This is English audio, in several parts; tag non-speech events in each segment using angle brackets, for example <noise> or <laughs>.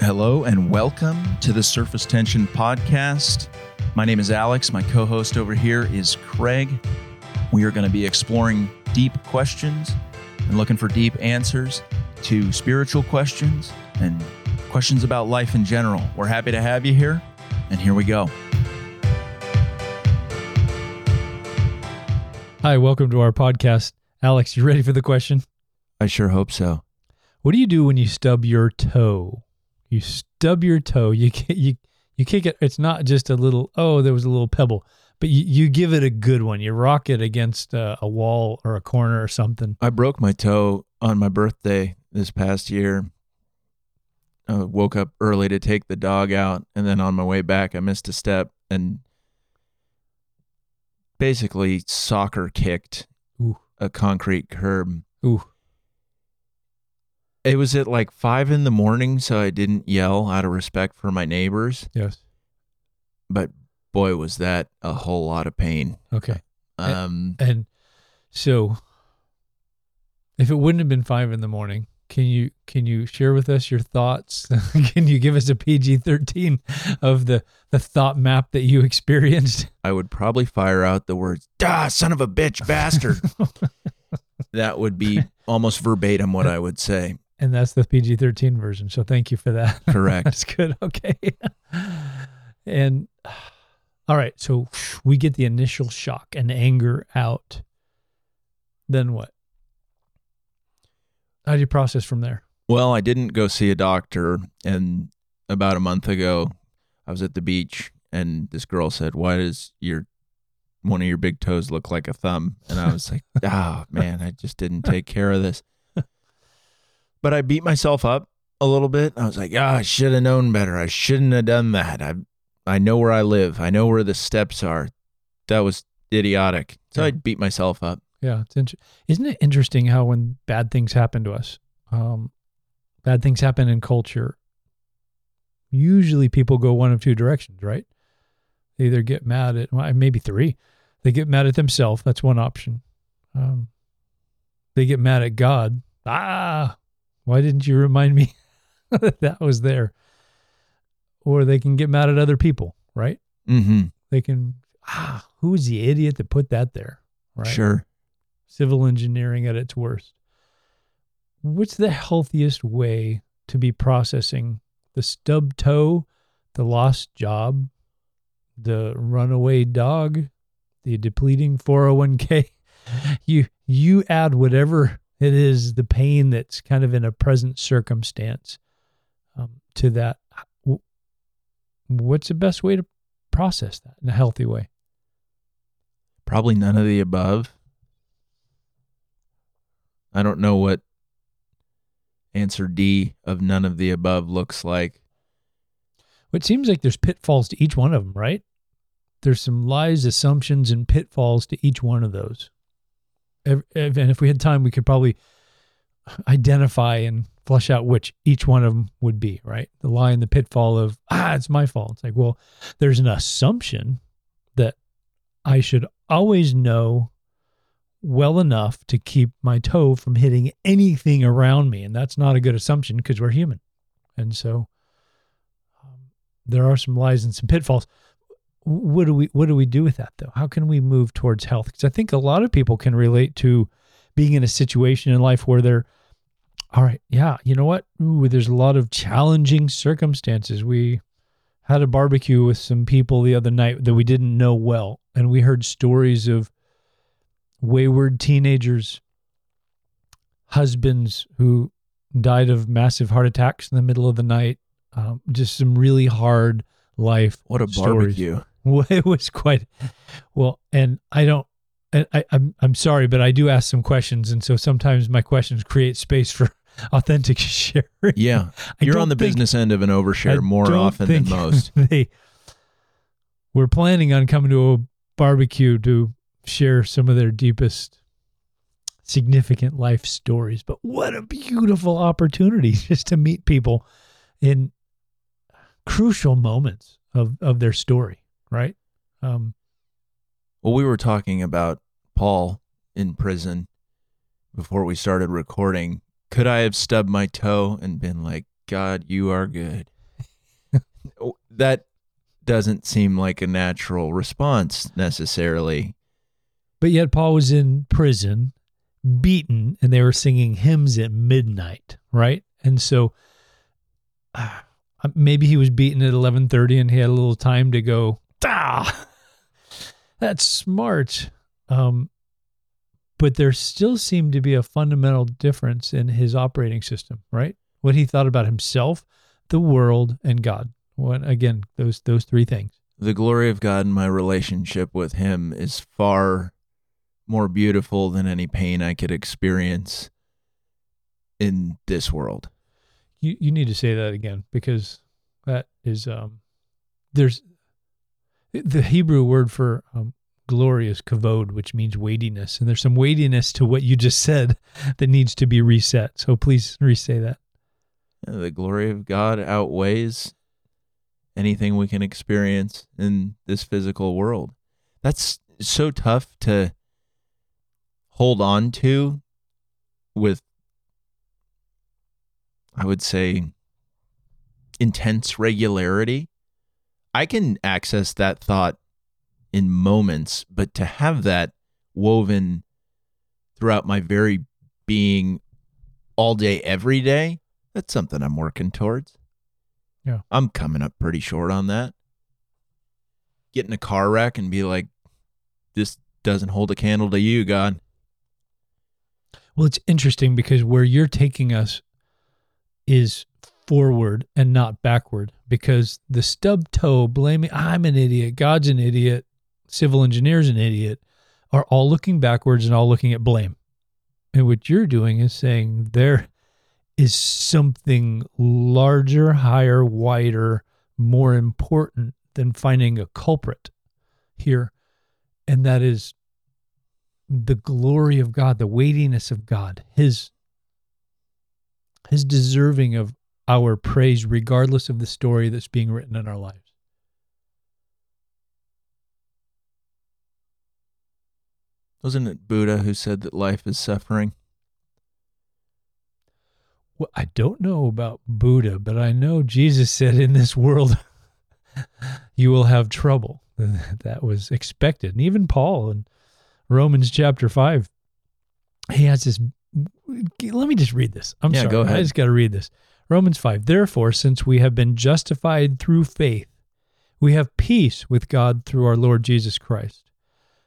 Hello and welcome to the Surface Tension Podcast. My name is Alex. My co host over here is Craig. We are going to be exploring deep questions and looking for deep answers to spiritual questions and questions about life in general. We're happy to have you here, and here we go. Hi, welcome to our podcast. Alex, you ready for the question? I sure hope so. What do you do when you stub your toe? You stub your toe. You you you kick it. It's not just a little. Oh, there was a little pebble, but you, you give it a good one. You rock it against a, a wall or a corner or something. I broke my toe on my birthday this past year. I woke up early to take the dog out, and then on my way back, I missed a step and basically soccer kicked Ooh. a concrete curb. Ooh, It was at like five in the morning, so I didn't yell out of respect for my neighbors. yes. But boy, was that a whole lot of pain. Okay. Um, And so, if it wouldn't have been five in the morning, can you can you share with us your thoughts? <laughs> can you give us a PG thirteen of the the thought map that you experienced? <laughs> I would probably fire out the words, "Ah, son of a bitch, bastard." <laughs> that would be almost verbatim what I would say. And that's the PG 13 version. So thank you for that. Correct. <laughs> that's good. Okay. and all right. So we get the initial shock and anger out. Then what? How do you process from there? Well, I didn't go see a doctor, and about a month ago, I was at the beach, and this girl said, "Why does your one of your big toes look like a thumb?" And I was like, "Oh <laughs> man, I just didn't take care of this." But I beat myself up a little bit. I was like, "Ah, I should have known better. I shouldn't have done that. I I know where I live. I know where the steps are. That was idiotic." So I Yeah. beat myself up. Yeah. It's inter- Isn't it interesting how when bad things happen to us, um, bad things happen in culture, usually people go one of two directions, right? They either get mad at, well, maybe three. They get mad at themselves. That's one option. Um, they get mad at God. Ah, why didn't you remind me <laughs> that that was there? Or they can get mad at other people, right? Mm-hmm. They can, ah, who's the idiot that put that there? Right Sure. civil engineering at its worst. What's the healthiest way to be processing the stub toe, the lost job, the runaway dog, the depleting 401k? <laughs> You you add whatever it is, the pain that's kind of in a present circumstance um, to that. What's the best way to process that in a healthy way? Probably none of the above. I don't know what answer D of none of the above looks like. It seems like there's pitfalls to each one of them, right? There's some lies, assumptions, and pitfalls to each one of those. And if we had time, we could probably identify and flush out which each one of them would be, right? The lie and the pitfall of, ah, it's my fault. It's like, well, there's an assumption that I should always know well enough to keep my toe from hitting anything around me. And that's not a good assumption because we're human. And so um, there are some lies and some pitfalls. What do we what do we do with that though? How can we move towards health? Because I think a lot of people can relate to being in a situation in life where they're all right, yeah, you know what? Ooh, there's a lot of challenging circumstances. We had a barbecue with some people the other night that we didn't know well, and we heard stories of wayward teenagers, husbands who died of massive heart attacks in the middle of the night. Um, just some really hard life. What a stories. barbecue. <laughs> Well, it was quite well, and I don't. and I, I'm I'm sorry, but I do ask some questions, and so sometimes my questions create space for <laughs> authentic <laughs> sharing. Yeah. You're on the think- business end of an I overshare more often than most. They were planning on coming to a barbecue to share some of their deepest significant life stories. But what a beautiful opportunity just to meet people in crucial moments of, of their story, right? Um, Well, we were talking about Paul in prison before we started recording. Could I have stubbed my toe and been like, God, you are good. <laughs> that doesn't seem like a natural response necessarily. But yet Paul was in prison, beaten, and they were singing hymns at midnight, right? And so uh, maybe he was beaten at 11:30 and he had a little time to go, ah, that's smart. Um, but there still seemed to be a fundamental difference in his operating system, right? What he thought about himself, the world, and God. What again, those those three things. The glory of God and my relationship with him is far more beautiful than any pain I could experience in this world. You you need to say that again because that is um there's the Hebrew word for um, glory is kavod, which means weightiness, and there's some weightiness to what you just said <laughs> that needs to be reset. So please resay that. The glory of God outweighs anything we can experience in this physical world. That's so tough to hold on to with, I would say, intense regularity. I can access that thought in moments, but to have that woven throughout my very being all day, every day, that's something I'm working towards. Yeah. I'm coming up pretty short on that. Get in a car wreck and be like, this doesn't hold a candle to you, God. Well, it's interesting because where you're taking us is forward and not backward because the stub toe blaming, I'm an idiot, God's an idiot, civil engineer's an idiot, are all looking backwards and all looking at blame. And what you're doing is saying there is something larger, higher, wider, more important than finding a culprit here. And that is the glory of God, the weightiness of God, his his deserving of our praise regardless of the story that's being written in our lives. Wasn't it Buddha who said that life is suffering? Well, I don't know about Buddha, but I know Jesus said in this world <laughs> you will have trouble. <laughs> That was expected. And even Paul in Romans chapter 5, he has this. Let me just read this. I'm Yeah, sorry. go ahead. I just got to read this. Romans 5. Therefore, since we have been justified through faith, we have peace with God through our Lord Jesus Christ,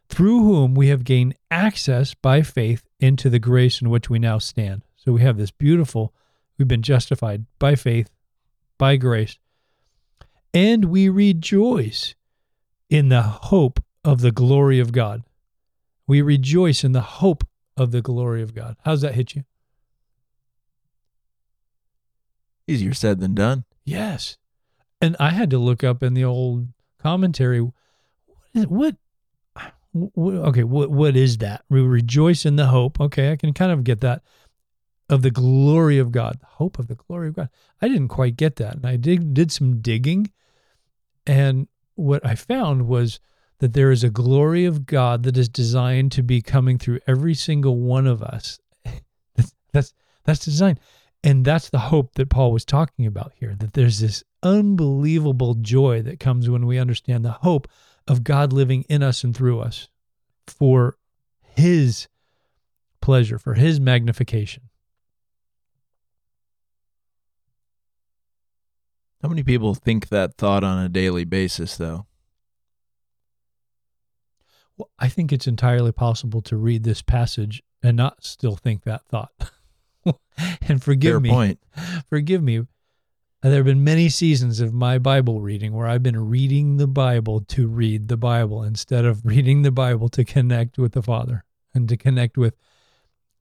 through whom we have gained access by faith into the grace in which we now stand. So we have this beautiful, we've been justified by faith, by grace, and we rejoice in the hope of the glory of God. We rejoice in the hope of the glory of God. How's that hit you? Easier said than done. Yes. And I had to look up in the old commentary what, okay, what what is that? We rejoice in the hope. Okay, I can kind of get that of the glory of God, the hope of the glory of God. I didn't quite get that. And I did did some digging and what I found was that there is a glory of God that is designed to be coming through every single one of us. <laughs> that's, that's that's designed. And that's the hope that Paul was talking about here, that there's this unbelievable joy that comes when we understand the hope of God living in us and through us for his pleasure, for his magnification. How many people think that thought on a daily basis, though? Well, I think it's entirely possible to read this passage and not still think that thought. <laughs> <laughs> and forgive Fair me. point. <laughs> Forgive me. Uh, there have been many seasons of my Bible reading where I've been reading the Bible to read the Bible instead of <laughs> reading the Bible to connect with the Father and to connect with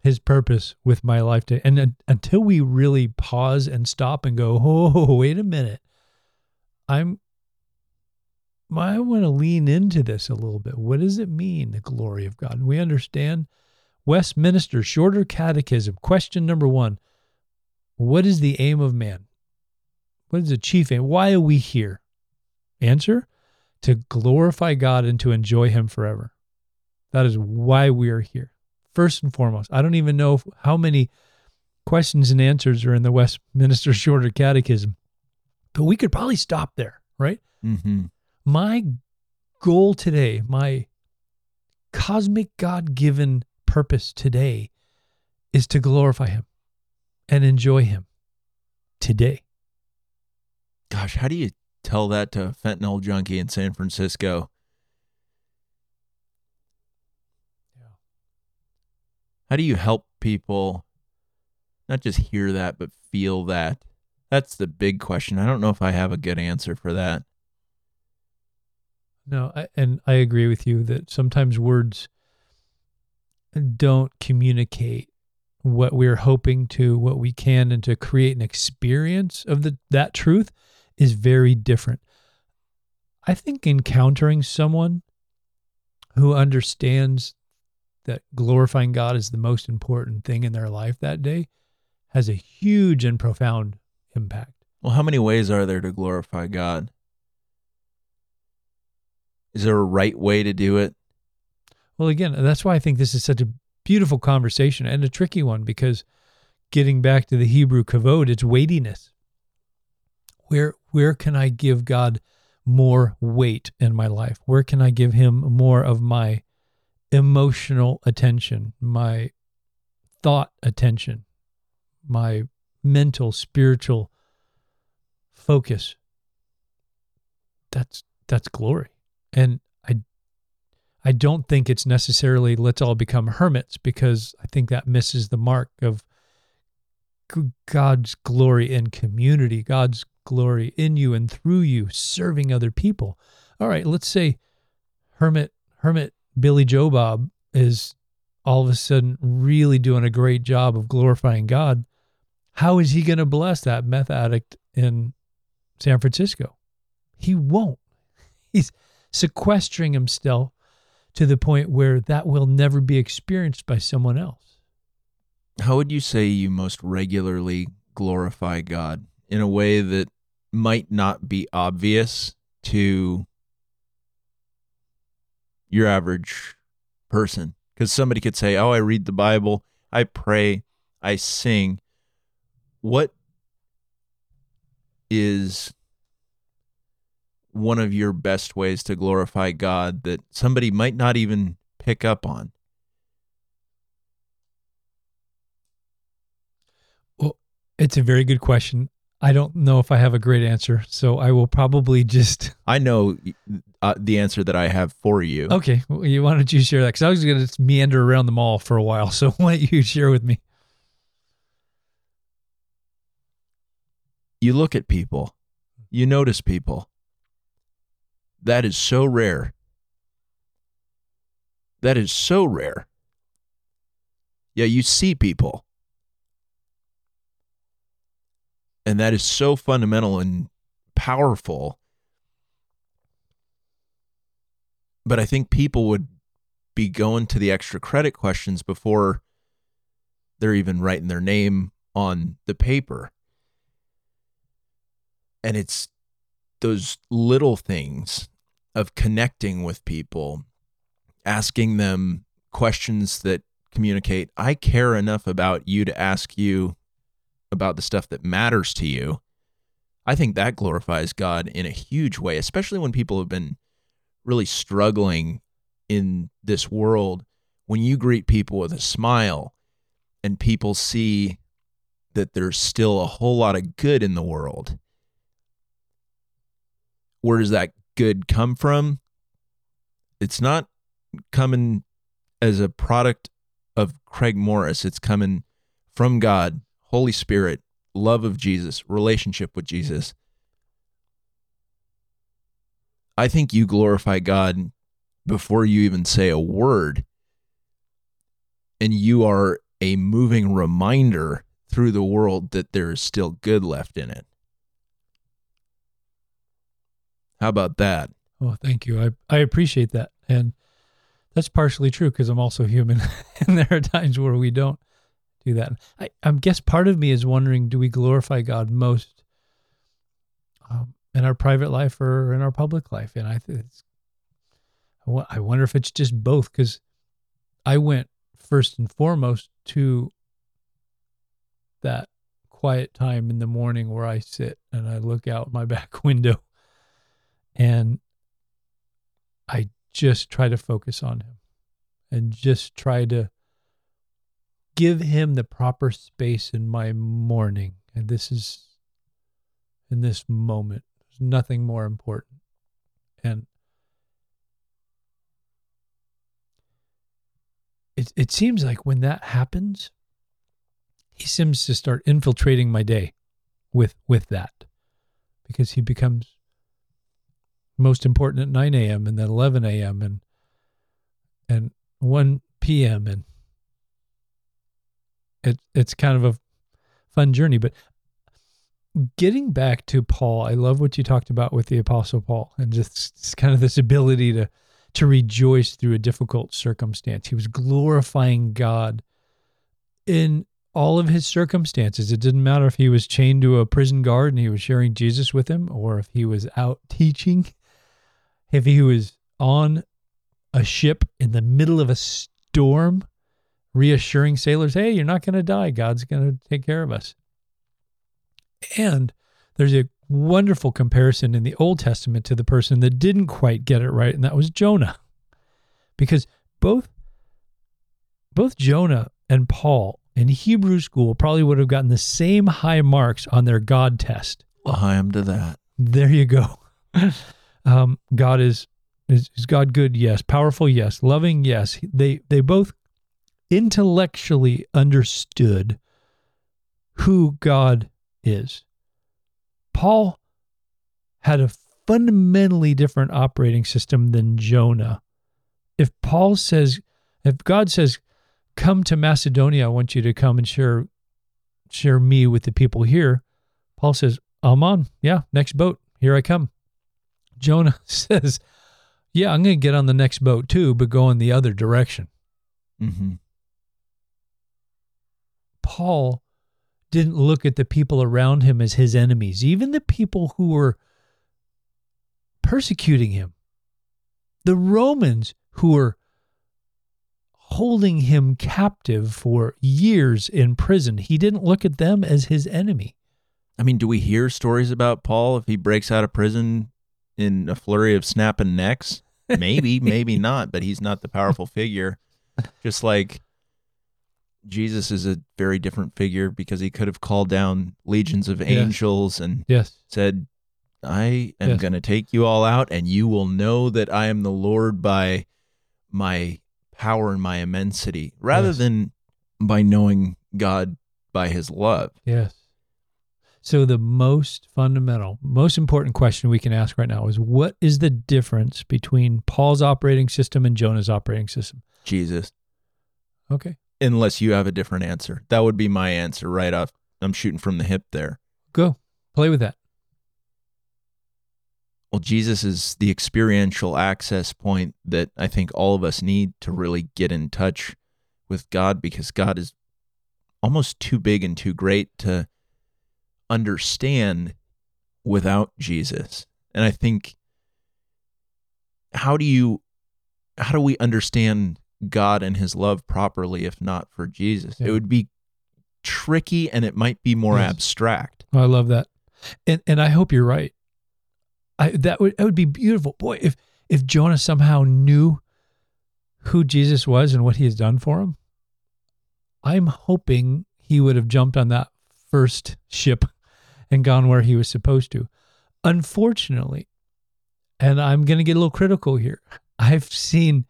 His purpose with my life. To, and un- until we really pause and stop and go, oh, wait a minute, I'm. I want to lean into this a little bit. What does it mean, the glory of God? And we understand Westminster Shorter Catechism, question number one What is the aim of man? What is the chief aim? Why are we here? Answer to glorify God and to enjoy Him forever. That is why we are here. First and foremost, I don't even know how many questions and answers are in the Westminster <laughs> Shorter Catechism. But we could probably stop there, right? Mm-hmm. My goal today, my cosmic God given purpose today is to glorify Him and enjoy Him today. Gosh, how do you tell that to a fentanyl junkie in San Francisco? Yeah. How do you help people not just hear that, but feel that? That's the big question. I don't know if I have a good answer for that. No, I, and I agree with you that sometimes words don't communicate what we're hoping to, what we can, and to create an experience of the that truth is very different. I think encountering someone who understands that glorifying God is the most important thing in their life that day has a huge and profound impact. Well, how many ways are there to glorify God? Is there a right way to do it? Well, again, that's why I think this is such a beautiful conversation and a tricky one because getting back to the Hebrew kavod, it's weightiness. Where where can I give God more weight in my life? Where can I give him more of my emotional attention, my thought attention, my mental, spiritual focus? That's that's glory. And I don't think it's necessarily let's all become hermits because I think that misses the mark of God's glory in community, God's glory in you and through you, serving other people. All right, let's say hermit hermit Billy Joe Bob is all of a sudden really doing a great job of glorifying God. How is he going to bless that meth addict in San Francisco? He won't. <laughs> He's sequestering himself to the point where that will never be experienced by someone else. How would you say you most regularly glorify God in a way that might not be obvious to your average person? Because somebody could say, Oh, I read the Bible, I pray, I sing. What is one of your best ways to glorify God that somebody might not even pick up on? Well, it's a very good question. I don't know if I have a great answer, so I will probably <laughs> just. I know uh, the answer that I have for you. Okay, well, you why don't you share that? Because I was going to meander around the mall for a while, <laughs> so why don't you share with me? You look at people, you notice people, that is so rare. That is so rare. Yeah, you see people. And that is so fundamental and powerful. But I think people would be going to the extra credit questions before they're even writing their name on the paper. And it's those little things of connecting with people, asking them questions that communicate, I care enough about you to ask you about the stuff that matters to you. I think that glorifies God in a huge way, especially when people have been really struggling in this world. When you greet people with a smile and people see that there's still a whole lot of good in the world, where does that good come from? It's not coming as a product of Craig Morris. It's coming from God, Holy Spirit, love of Jesus, relationship with Jesus. I think you glorify God before you even say a word. And you are a moving reminder through the world that there is still good left in it. How about that? Oh, thank you. I, I appreciate that. And that's partially true because I'm also human. <laughs> and there are times where we don't do that. I, I guess part of me is wondering do we glorify God most um, in our private life or in our public life? And I it's, I wonder if it's just both because I went first and foremost to that quiet time in the morning where I sit and I look out my <laughs> back window and I just try to focus on him and just try to give him the proper space in my morning. And this is in this moment. There's nothing more important. And it it seems like when that happens, he seems to start infiltrating my day with with that. Because he becomes most important at 9 a.m. and then 11 a.m. and and 1 p.m. and it it's kind of a fun journey. But getting back to Paul, I love what you talked about with the Apostle Paul and just, kind of this ability to to rejoice through a difficult circumstance. He was glorifying God in all of his circumstances. It didn't matter if he was chained to a prison guard and he was sharing Jesus with him, or if he was out teaching, if he was on a ship in the middle of a storm, reassuring sailors, hey, you're not going to die. God's going to take care of us. And there's a wonderful comparison in the Old Testament to the person that didn't quite get it right, and that was Jonah. Because both both Jonah and Paul in Hebrew school probably would have gotten the same high marks on their God test. Well, I am to that. There you go. <laughs> um, God is, is is God good? Yes. Powerful? Yes. Loving? Yes. They they both intellectually understood who God is. Paul had a fundamentally different operating system than Jonah. If Paul says, if God says, come to Macedonia, I want you to come and share share me with the people here. Paul says, I'm on. Yeah, next boat. Here I come. Jonah <laughs> says, Yeah, I'm going to get on the next boat too, but go in the other direction. Mm-hmm. Paul didn't look at the people around him as his enemies, even the people who were persecuting him. The Romans who were holding him captive for years in prison, he didn't look at them as his enemy. I mean, do we hear stories about Paul if he breaks out of prison in a flurry of snapping necks? Maybe, <laughs> maybe not, but he's not the powerful figure. Just like Jesus is a very different figure because he could have called down legions of angels and Yes. said, I am Yes. going to take you all out, and you will know that I am the Lord by my power and my immensity, rather than by knowing God by his love. Yes. So the most fundamental, most important question we can ask right now is what is the difference between Paul's operating system and Jonah's operating system? Jesus. Okay. Unless you have a different answer. That would be my answer right off. I'm shooting from the hip there. Go. Play with that. Well, Jesus is the experiential access point that I think all of us need to really get in touch with God because God is almost too big and too great to understand without Jesus. And I think how do you how do we understand God and his love properly if not for Jesus? Yeah. It would be tricky and it might be more Yes. abstract. Oh, I love that. And and I hope you're right. I that would that would be beautiful. Boy, if if Jonah somehow knew who Jesus was and what he has done for him, I'm hoping he would have jumped on that first ship and gone where he was supposed to. Unfortunately, and I'm going to get a little critical here. I've seen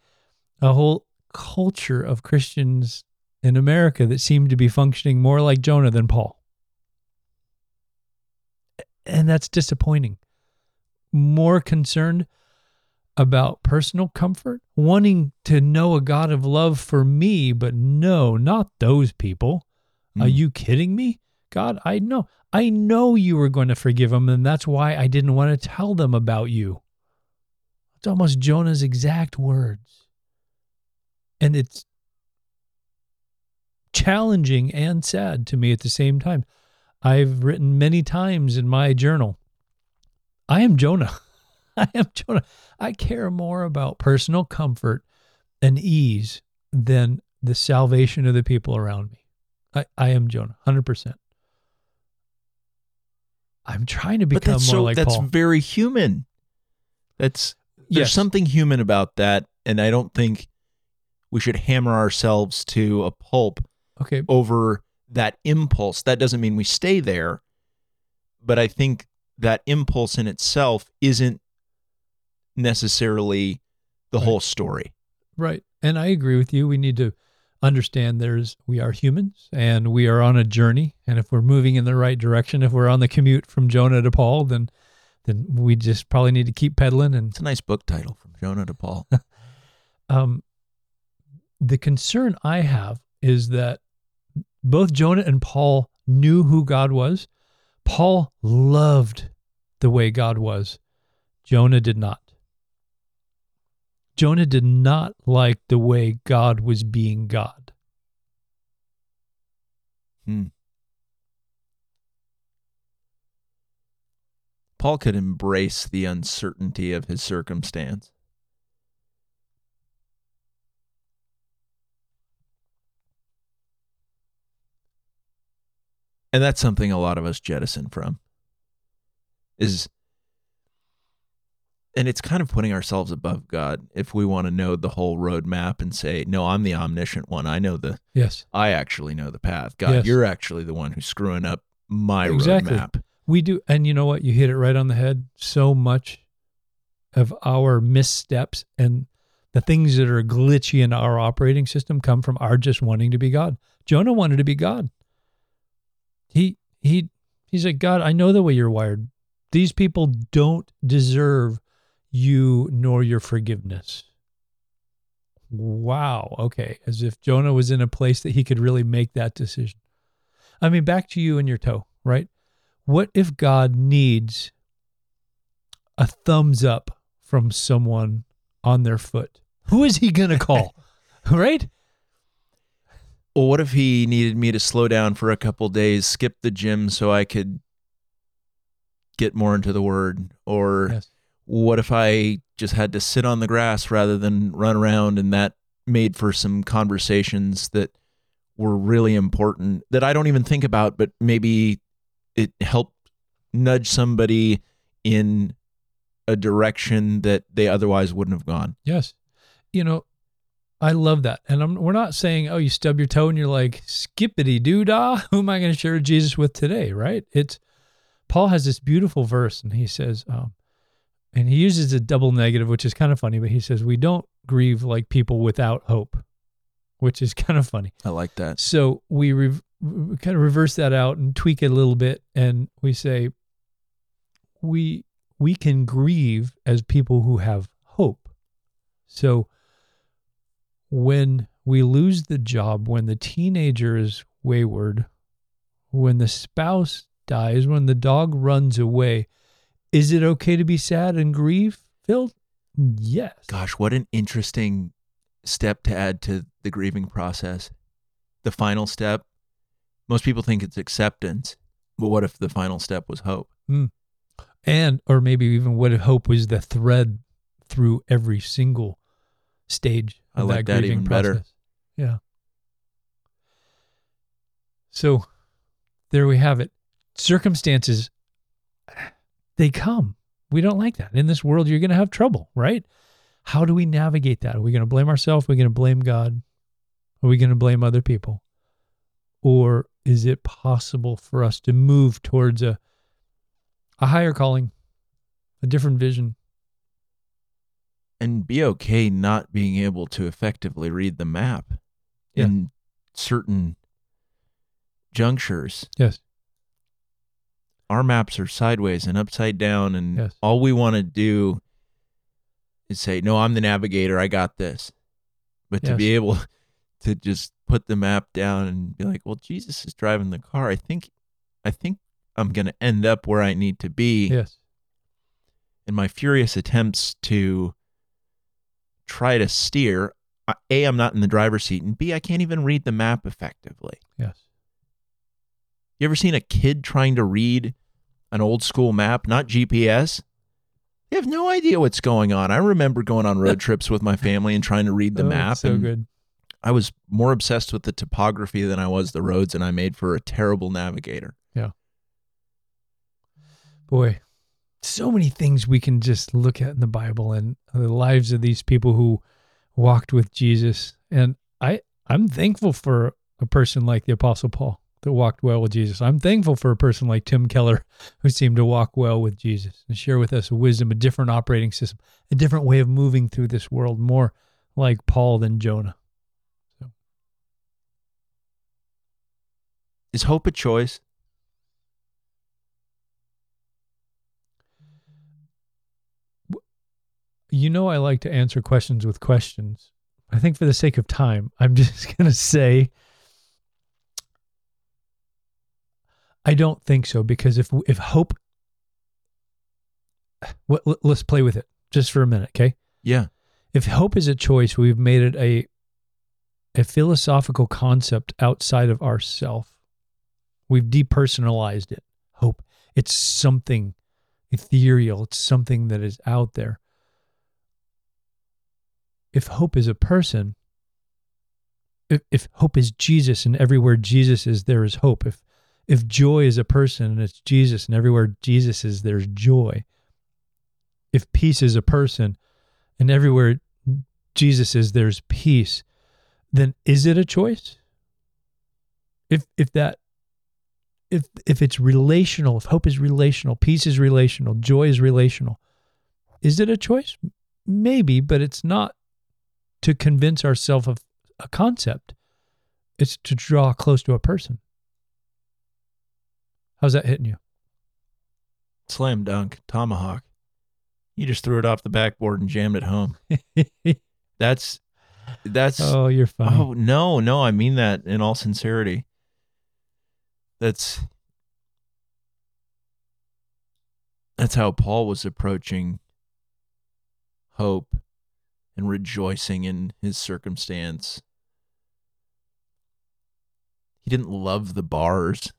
a whole culture of Christians in America that seem to be functioning more like Jonah than Paul. And that's disappointing. More concerned about personal comfort, wanting to know a God of love for me, but no, not those people. Are Mm. you kidding me? God, I know. I know you were going to forgive them, and that's why I didn't want to tell them about you. It's almost Jonah's exact words. And it's challenging and sad to me at the same time. I've written many times in my journal, I am Jonah. <laughs> I am Jonah. I care more about personal comfort and ease than the salvation of the people around me. I, I am Jonah, 100%. I'm trying to become more so like that's Paul. very human. That's there's Yes. something human about that, and I don't think we should hammer ourselves to a pulp Okay, over that impulse. That doesn't mean we stay there, but I think that impulse in itself isn't necessarily the Right. whole story. right. And I agree with you. We need to understand there's we are humans and we are on a journey. And if we're moving in the right direction, if we're on the commute from Jonah to Paul, then then we just probably need to keep pedaling and It's a nice book title from Jonah to Paul. <laughs> um, the concern I have is that both Jonah and Paul knew who God was. Paul loved the way God was. Jonah did not. Jonah did not like the way God was being God. Hmm. Paul could embrace the uncertainty of his circumstance. And that's something a lot of us jettison from. Is and it's kind of putting ourselves above God if we want to know the whole roadmap and say, No, I'm the omniscient one. I know the Yes, I actually know the path. God, Yes. you're actually the one who's screwing up my Exactly. roadmap. we do. And you know what? You hit it right on the head. So much of our missteps and the things that are glitchy in our operating system come from our just wanting to be God. Jonah wanted to be God. He he he's like, God, I know the way you're wired. These people don't deserve you nor your forgiveness. Wow. Okay. As if Jonah was in a place that he could really make that decision. I mean, back to you and your toe, right? What if God needs a thumbs up from someone on their foot? Who is he going to call? <laughs> right? Well, what if he needed me to slow down for a couple days, skip the gym so I could get more into the word? Or Yes. What if I just had to sit on the grass rather than run around and that made for some conversations that were really important that I don't even think about, but maybe it helped nudge somebody in a direction that they otherwise wouldn't have gone. Yes. You know, I love that. And I'm, we're not saying, oh, you stub your toe and you're like, skippity doo dah. <laughs> Who am I going to share Jesus with today? Right? It's Paul has this beautiful verse and he says, um, and he uses a double negative, which is kind of funny, but he says, we don't grieve like people without hope, which is <laughs> kind of funny. I like that. So we, we kind of reverse that out and tweak it a little bit, and we say we we can grieve as people who have hope. So when we lose the job, when the teenager is wayward, when the spouse dies, when the dog runs away, is it okay to be sad and grieve filled? Yes. Gosh, what an interesting step to add to the grieving process. The final step, most people think it's acceptance, but what if the final step was hope? Hmm. and or maybe even what if hope was the thread through every single stage I like that grieving even better. yeah so there we have it circumstances they come we don't like that in this world you're going to have trouble right how do we navigate that are we going to blame ourselves are we going to blame god are we going to blame other people or is it possible for us to move towards a a higher calling, a different vision. And be okay not being able to effectively read the map Yeah. in certain junctures. Yes. Our maps are sideways and upside down, and Yes. all we want to do is say, No, I'm the navigator. I got this. But to be able <laughs> to just put the map down and be like, Well, Jesus is driving the car. I think, I think I'm going to end up where I need to be. Yes. in my furious attempts to try to steer, a i'm not in the driver's seat, and B, I can't even read the map effectively. Yes. You ever seen a kid trying to read an old school map, not GPS? They have no idea what's going on. I remember going on road <laughs> trips with my family and trying to read the Oh, map. So and good. I was more obsessed with the topography than I was the roads, and I made for a terrible navigator. Yeah. Boy, so many things we can just look at in the Bible and the lives of these people who walked with Jesus. And I, I'm thankful for a person like the Apostle Paul that walked well with Jesus. I'm thankful for a person like Tim Keller who seemed to walk well with Jesus and share with us a wisdom, a different operating system, a different way of moving through this world, more like Paul than Jonah. So. Is hope a choice? You know, I like to answer questions with questions. I think for the sake of time, I'm <laughs> just going to say I don't think so because if if hope <sighs> well, let's play with it just for a minute, okay? Yeah. If hope is a choice, we've made it a a philosophical concept outside of ourself. We've depersonalized it. Hope. It's something ethereal. It's something that is out there. If hope is a person, if, if hope is Jesus and everywhere Jesus is, there is hope. If if joy is a person and it's Jesus and everywhere Jesus is, there's joy. If peace is a person and everywhere Jesus is, there's peace, then is it a choice? If if that if if it's relational, if hope is relational, peace is relational, joy is relational, is it a choice? Maybe, but it's not to convince ourselves of a concept. It's to draw close to a person. How's that hitting you? Slam dunk, tomahawk. You just threw it off the backboard and jammed it home. <laughs> that's that's Oh, you're funny. Oh, no, no, I mean that in all sincerity. That's That's how Paul was approaching hope and rejoicing in his circumstance. He didn't love the bars.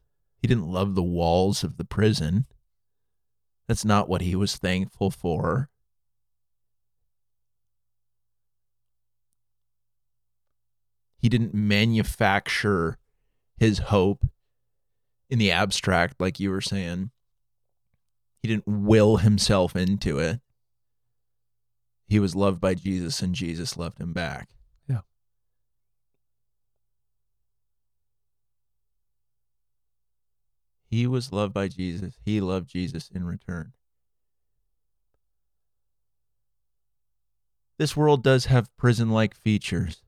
He didn't love the walls of the prison. That's not what he was thankful for. He didn't manufacture his hope in the abstract, like you were saying. He didn't will himself into it. He was loved by Jesus, and Jesus loved him back. He was loved by Jesus. He loved Jesus in return. This world does have prison like features.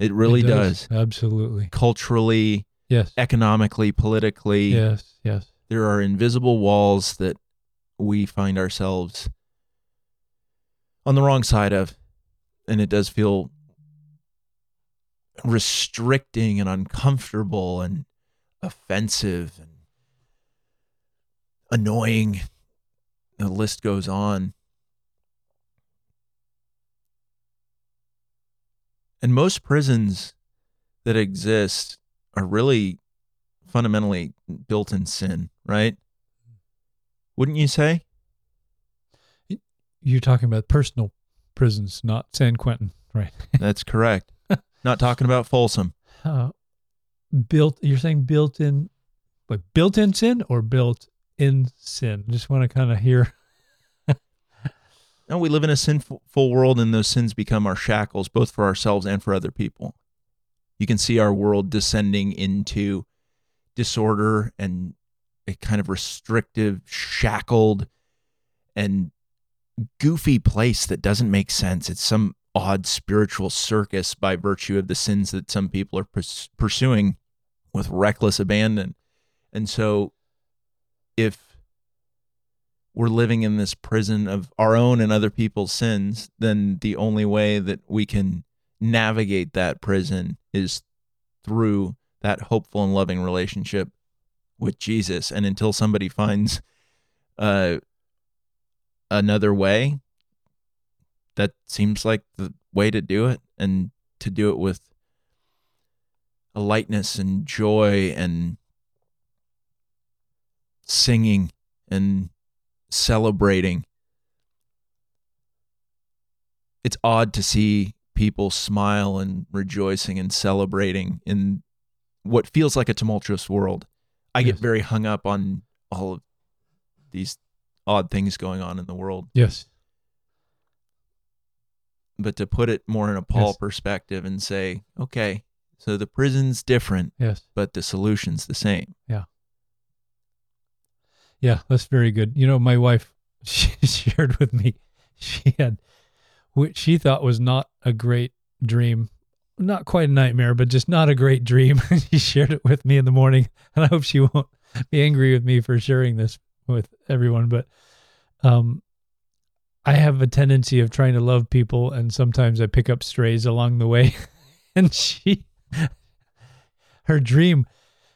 It really It does. Absolutely. Culturally, Yes. economically, politically, Yes. Yes. there are invisible walls that we find ourselves on the wrong side of. And it does feel restricting and uncomfortable and offensive and annoying. The list goes on. And most prisons that exist are really fundamentally built in sin, right? Wouldn't you say? You're talking about personal prisons, not San Quentin, right? <laughs> That's correct. Not talking about Folsom. Uh, built. You're saying built in, but built in sin or built in sin? Just want to kind of hear. No, we live in a sinful world, and those sins become our shackles, both for ourselves and for other people. You can see our world descending into disorder and a kind of restrictive, shackled, and goofy place that doesn't make sense. It's some odd spiritual circus by virtue of the sins that some people are pers- pursuing with reckless abandon. And so, if we're living in this prison of our own and other people's sins, then the only way that we can navigate that prison is through that hopeful and loving relationship with Jesus. And until somebody finds uh, another way, that seems like the way to do it and to do it with a lightness and joy and singing and celebrating. It's odd to see people smile and rejoicing and celebrating in what feels like a tumultuous world. I get Yes. very hung up on all of these odd things going on in the world. Yes. But to put it more in a Paul Yes. perspective and say, okay, so the prison's different, Yes. but the solution's the same. Yeah, Yeah, that's very good. You know, my wife <laughs> she shared with me she had what she thought was not a great dream, not quite a nightmare, but just not a great dream. <laughs> she shared it with me in the morning, and I hope she won't be angry with me for sharing this with everyone. But um, I have a tendency of trying to love people, and sometimes I pick up strays along the way. <laughs> and she, her dream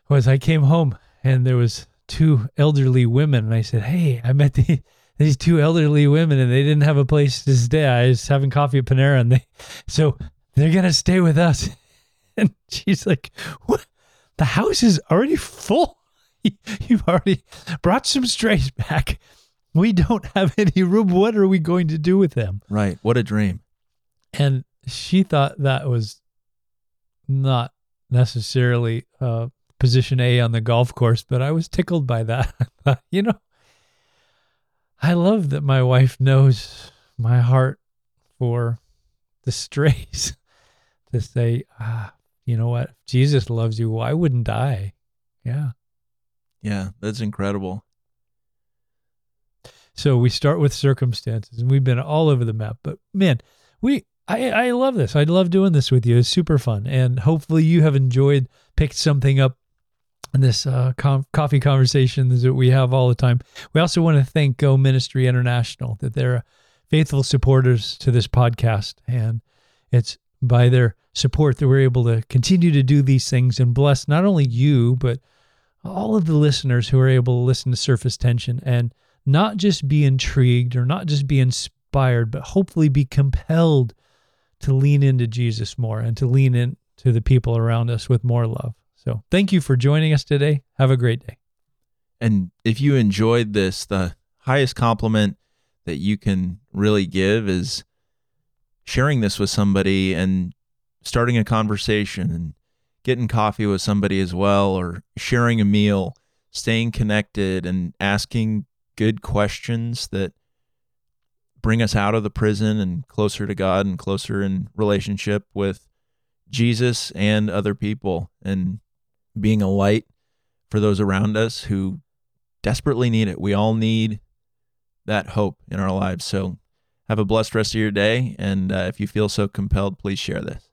was I came home and there was two elderly women, and I said, "Hey, I met the, these two elderly women, and they didn't have a place to stay. I was having coffee at Panera, and they, so they're gonna stay with us." <laughs> And she's like, "What? The house is already full. <laughs> You've already brought some strays back. We don't <laughs> have any room. What are we going to do with them?" Right. What a dream. and she thought that was not necessarily uh, position A on the golf course, but I was tickled by that. <laughs> You know, I love that my wife knows my heart for the strays. <laughs> to say, ah, you know what? If Jesus loves you. Why wouldn't I? Yeah. Yeah, that's incredible. So we start with circumstances, and we've been all over the map. But man, we I I love this. I love doing this with you. It's super fun, and hopefully you have enjoyed, picked something up in this uh, com- coffee conversations that we have all the time. We also want to thank Go Ministry International that they're faithful supporters to this podcast, and it's by their support that we're able to continue to do these things and bless not only you but all of the listeners who are able to listen to Surface Tension and not just be intrigued or not just be inspired, but hopefully be compelled to lean into Jesus more and to lean into the people around us with more love. So thank you for joining us today. Have a great day. And if you enjoyed this, the highest compliment that you can really give is sharing this with somebody and starting a conversation and getting coffee with somebody as well, or sharing a meal, staying connected and asking good questions that bring us out of the prison and closer to God and closer in relationship with Jesus and other people and being a light for those around us who desperately need it. We all need that hope in our lives. So have a blessed rest of your day. And uh, if you feel so compelled, please share this.